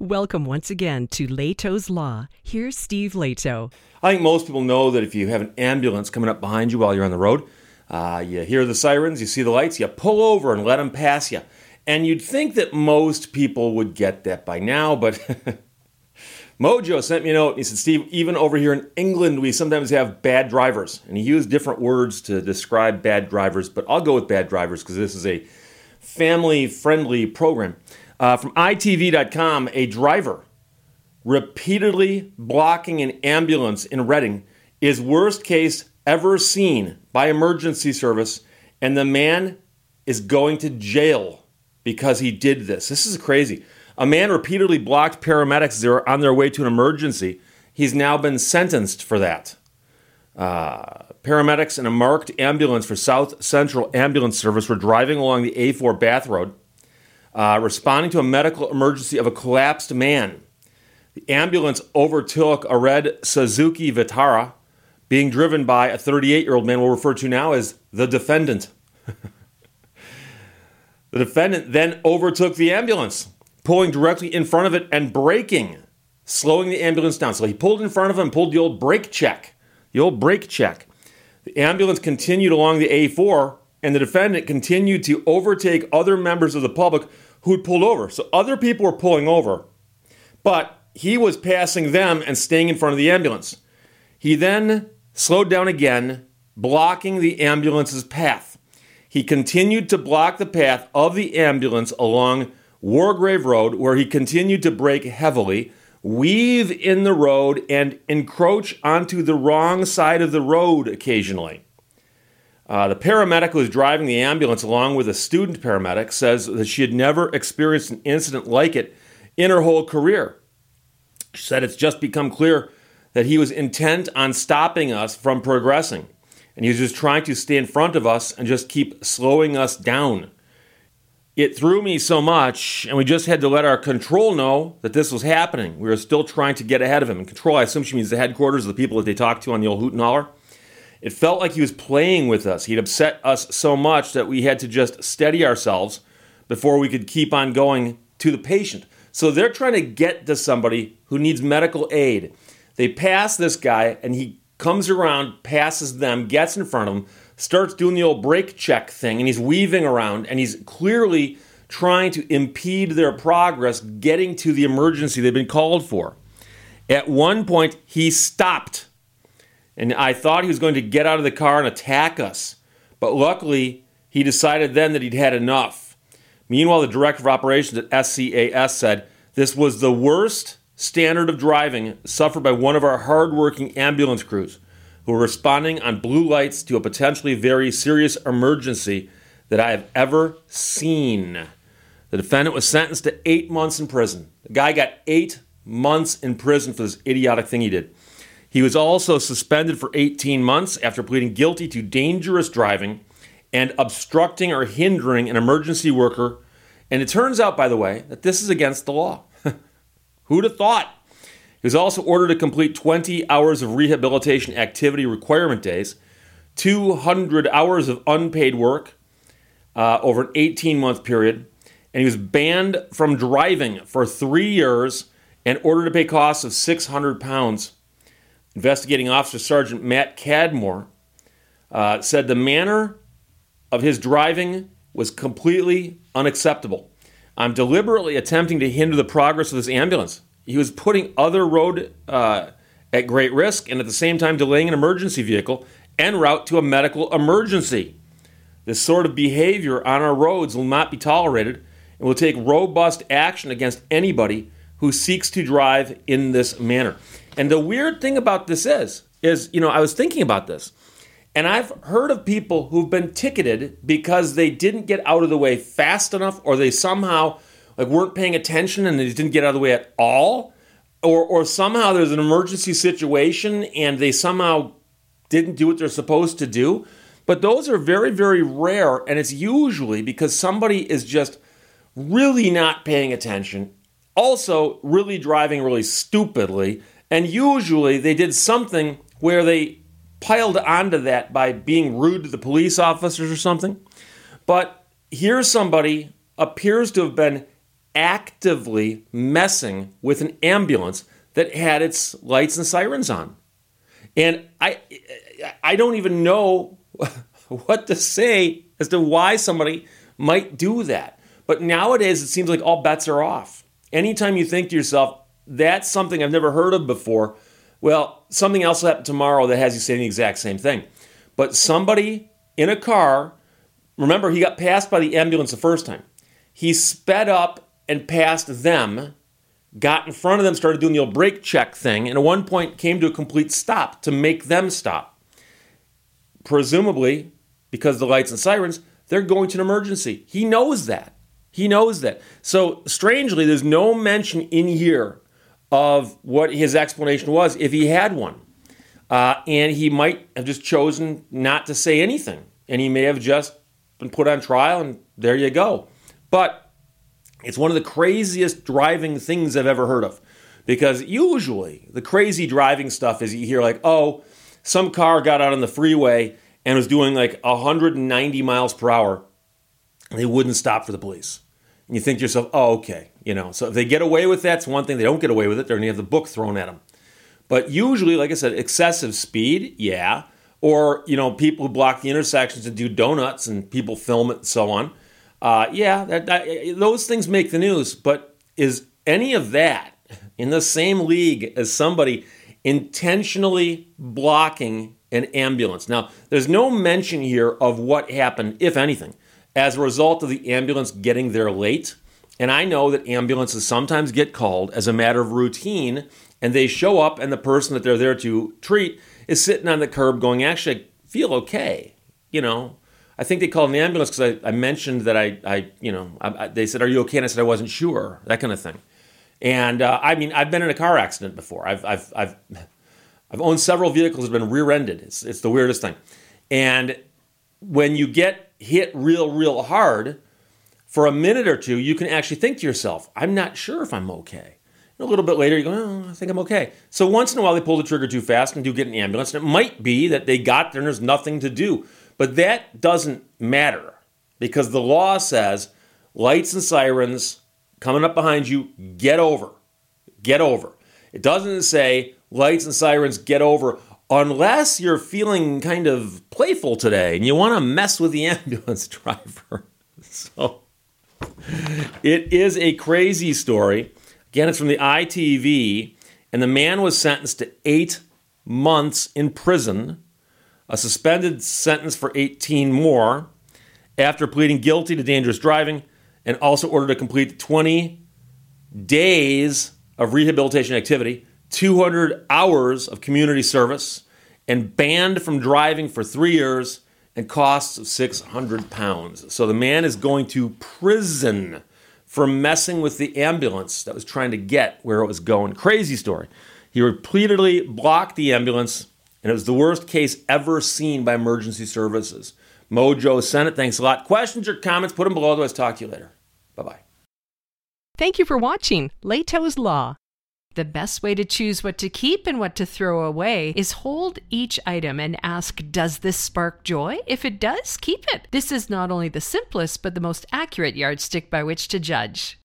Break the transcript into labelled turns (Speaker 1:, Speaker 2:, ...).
Speaker 1: Welcome once again to Lehto's Law. Here's Steve Lehto.
Speaker 2: I think most people know that if you have an ambulance coming up behind you while you're on the road, uh, you hear the sirens, you see the lights, you pull over and let them pass you. And you'd think that most people would get that by now, but Mojo sent me a note. and He said, Steve, even over here in England, we sometimes have bad drivers. And he used different words to describe bad drivers, but I'll go with bad drivers because this is a family friendly program. Uh, from ITV.com, a driver repeatedly blocking an ambulance in Reading is worst case ever seen by emergency service, and the man is going to jail because he did this. This is crazy. A man repeatedly blocked paramedics they were on their way to an emergency. He's now been sentenced for that. Uh, paramedics in a marked ambulance for South Central Ambulance Service were driving along the A4 Bath Road uh, responding to a medical emergency of a collapsed man. The ambulance overtook a red Suzuki Vitara being driven by a 38 year old man we'll refer to now as the defendant. the defendant then overtook the ambulance, pulling directly in front of it and braking, slowing the ambulance down. So he pulled in front of him, pulled the old brake check. The old brake check. The ambulance continued along the A4 and the defendant continued to overtake other members of the public who had pulled over. So other people were pulling over, but he was passing them and staying in front of the ambulance. He then slowed down again, blocking the ambulance's path. He continued to block the path of the ambulance along Wargrave Road, where he continued to brake heavily, weave in the road, and encroach onto the wrong side of the road occasionally. Uh, the paramedic who was driving the ambulance, along with a student paramedic, says that she had never experienced an incident like it in her whole career. She said it's just become clear that he was intent on stopping us from progressing, and he was just trying to stay in front of us and just keep slowing us down. It threw me so much, and we just had to let our control know that this was happening. We were still trying to get ahead of him. And control, I assume she means the headquarters the people that they talk to on the old hoot. It felt like he was playing with us. He'd upset us so much that we had to just steady ourselves before we could keep on going to the patient. So they're trying to get to somebody who needs medical aid. They pass this guy, and he comes around, passes them, gets in front of them, starts doing the old brake check thing, and he's weaving around, and he's clearly trying to impede their progress getting to the emergency they've been called for. At one point, he stopped and I thought he was going to get out of the car and attack us. But luckily, he decided then that he'd had enough. Meanwhile, the director of operations at SCAS said this was the worst standard of driving suffered by one of our hardworking ambulance crews who were responding on blue lights to a potentially very serious emergency that I have ever seen. The defendant was sentenced to eight months in prison. The guy got eight months in prison for this idiotic thing he did. He was also suspended for 18 months after pleading guilty to dangerous driving and obstructing or hindering an emergency worker. And it turns out, by the way, that this is against the law. Who'd have thought? He was also ordered to complete 20 hours of rehabilitation activity requirement days, 200 hours of unpaid work uh, over an 18 month period, and he was banned from driving for three years and ordered to pay costs of 600 pounds. Investigating Officer Sergeant Matt Cadmore uh, said the manner of his driving was completely unacceptable. I'm deliberately attempting to hinder the progress of this ambulance. He was putting other road uh, at great risk and at the same time delaying an emergency vehicle en route to a medical emergency. This sort of behavior on our roads will not be tolerated and will take robust action against anybody who seeks to drive in this manner. And the weird thing about this is, is, you know, I was thinking about this. And I've heard of people who've been ticketed because they didn't get out of the way fast enough or they somehow like weren't paying attention and they didn't get out of the way at all. Or, or somehow there's an emergency situation and they somehow didn't do what they're supposed to do. But those are very, very rare. And it's usually because somebody is just really not paying attention, also really driving really stupidly, and usually they did something where they piled onto that by being rude to the police officers or something. But here somebody appears to have been actively messing with an ambulance that had its lights and sirens on. And I I don't even know what to say as to why somebody might do that. But nowadays, it seems like all bets are off. Anytime you think to yourself, that's something I've never heard of before, well, something else will happen tomorrow that has you saying the exact same thing. But somebody in a car, remember, he got passed by the ambulance the first time. He sped up and passed them, got in front of them, started doing the old brake check thing, and at one point came to a complete stop to make them stop. Presumably, because the lights and sirens, they're going to an emergency. He knows that. He knows that. So, strangely, there's no mention in here of what his explanation was if he had one. Uh, and he might have just chosen not to say anything. And he may have just been put on trial, and there you go. But it's one of the craziest driving things I've ever heard of. Because usually the crazy driving stuff is you hear, like, oh, some car got out on the freeway and was doing like 190 miles per hour. And they wouldn't stop for the police. And you think to yourself, oh, okay, you know. So if they get away with that, it's one thing. They don't get away with it, they're going to have the book thrown at them. But usually, like I said, excessive speed, yeah. Or, you know, people who block the intersections and do donuts and people film it and so on. Uh, yeah, that, that, those things make the news. But is any of that in the same league as somebody intentionally blocking an ambulance? Now, there's no mention here of what happened, if anything, as a result of the ambulance getting there late. And I know that ambulances sometimes get called as a matter of routine, and they show up, and the person that they're there to treat is sitting on the curb going, Actually, I feel okay. You know, I think they called an ambulance because I, I, mentioned that I, I you know, I, I, they said, Are you okay? And I said, I wasn't sure, that kind of thing. And uh, I mean, I've been in a car accident before. I've, I've, I've, I've owned several vehicles that have been rear ended. It's, it's the weirdest thing. And when you get hit real, real hard, for a minute or two, you can actually think to yourself, I'm not sure if I'm okay. And a little bit later, you go, oh, I think I'm okay. So once in a while, they pull the trigger too fast and do get an ambulance. And it might be that they got there and there's nothing to do. But that doesn't matter because the law says lights and sirens coming up behind you, get over. Get over. It doesn't say lights and sirens, get over unless you're feeling kind of playful today and you want to mess with the ambulance driver. So it is a crazy story. Again, it's from the ITV, and the man was sentenced to eight months in prison, a suspended sentence for 18 more, after pleading guilty to dangerous driving, and also ordered to complete 20 days of rehabilitation activity, 200 hours of community service, and banned from driving for three years and costs of 600 pounds. So the man is going to prison for messing with the ambulance that was trying to get where it was going. Crazy story. He repeatedly blocked the ambulance, and it was the worst case ever seen by emergency services. Mojo Senate, thanks a lot. Questions or comments, put them below. Otherwise, talk to you later. Bye bye.
Speaker 1: Thank you for watching Lehto's Law. The best way to choose what to keep and what to throw away is hold each item and ask, Does this spark joy? If it does, keep it. This is not only the simplest, but the most accurate yardstick by which to judge.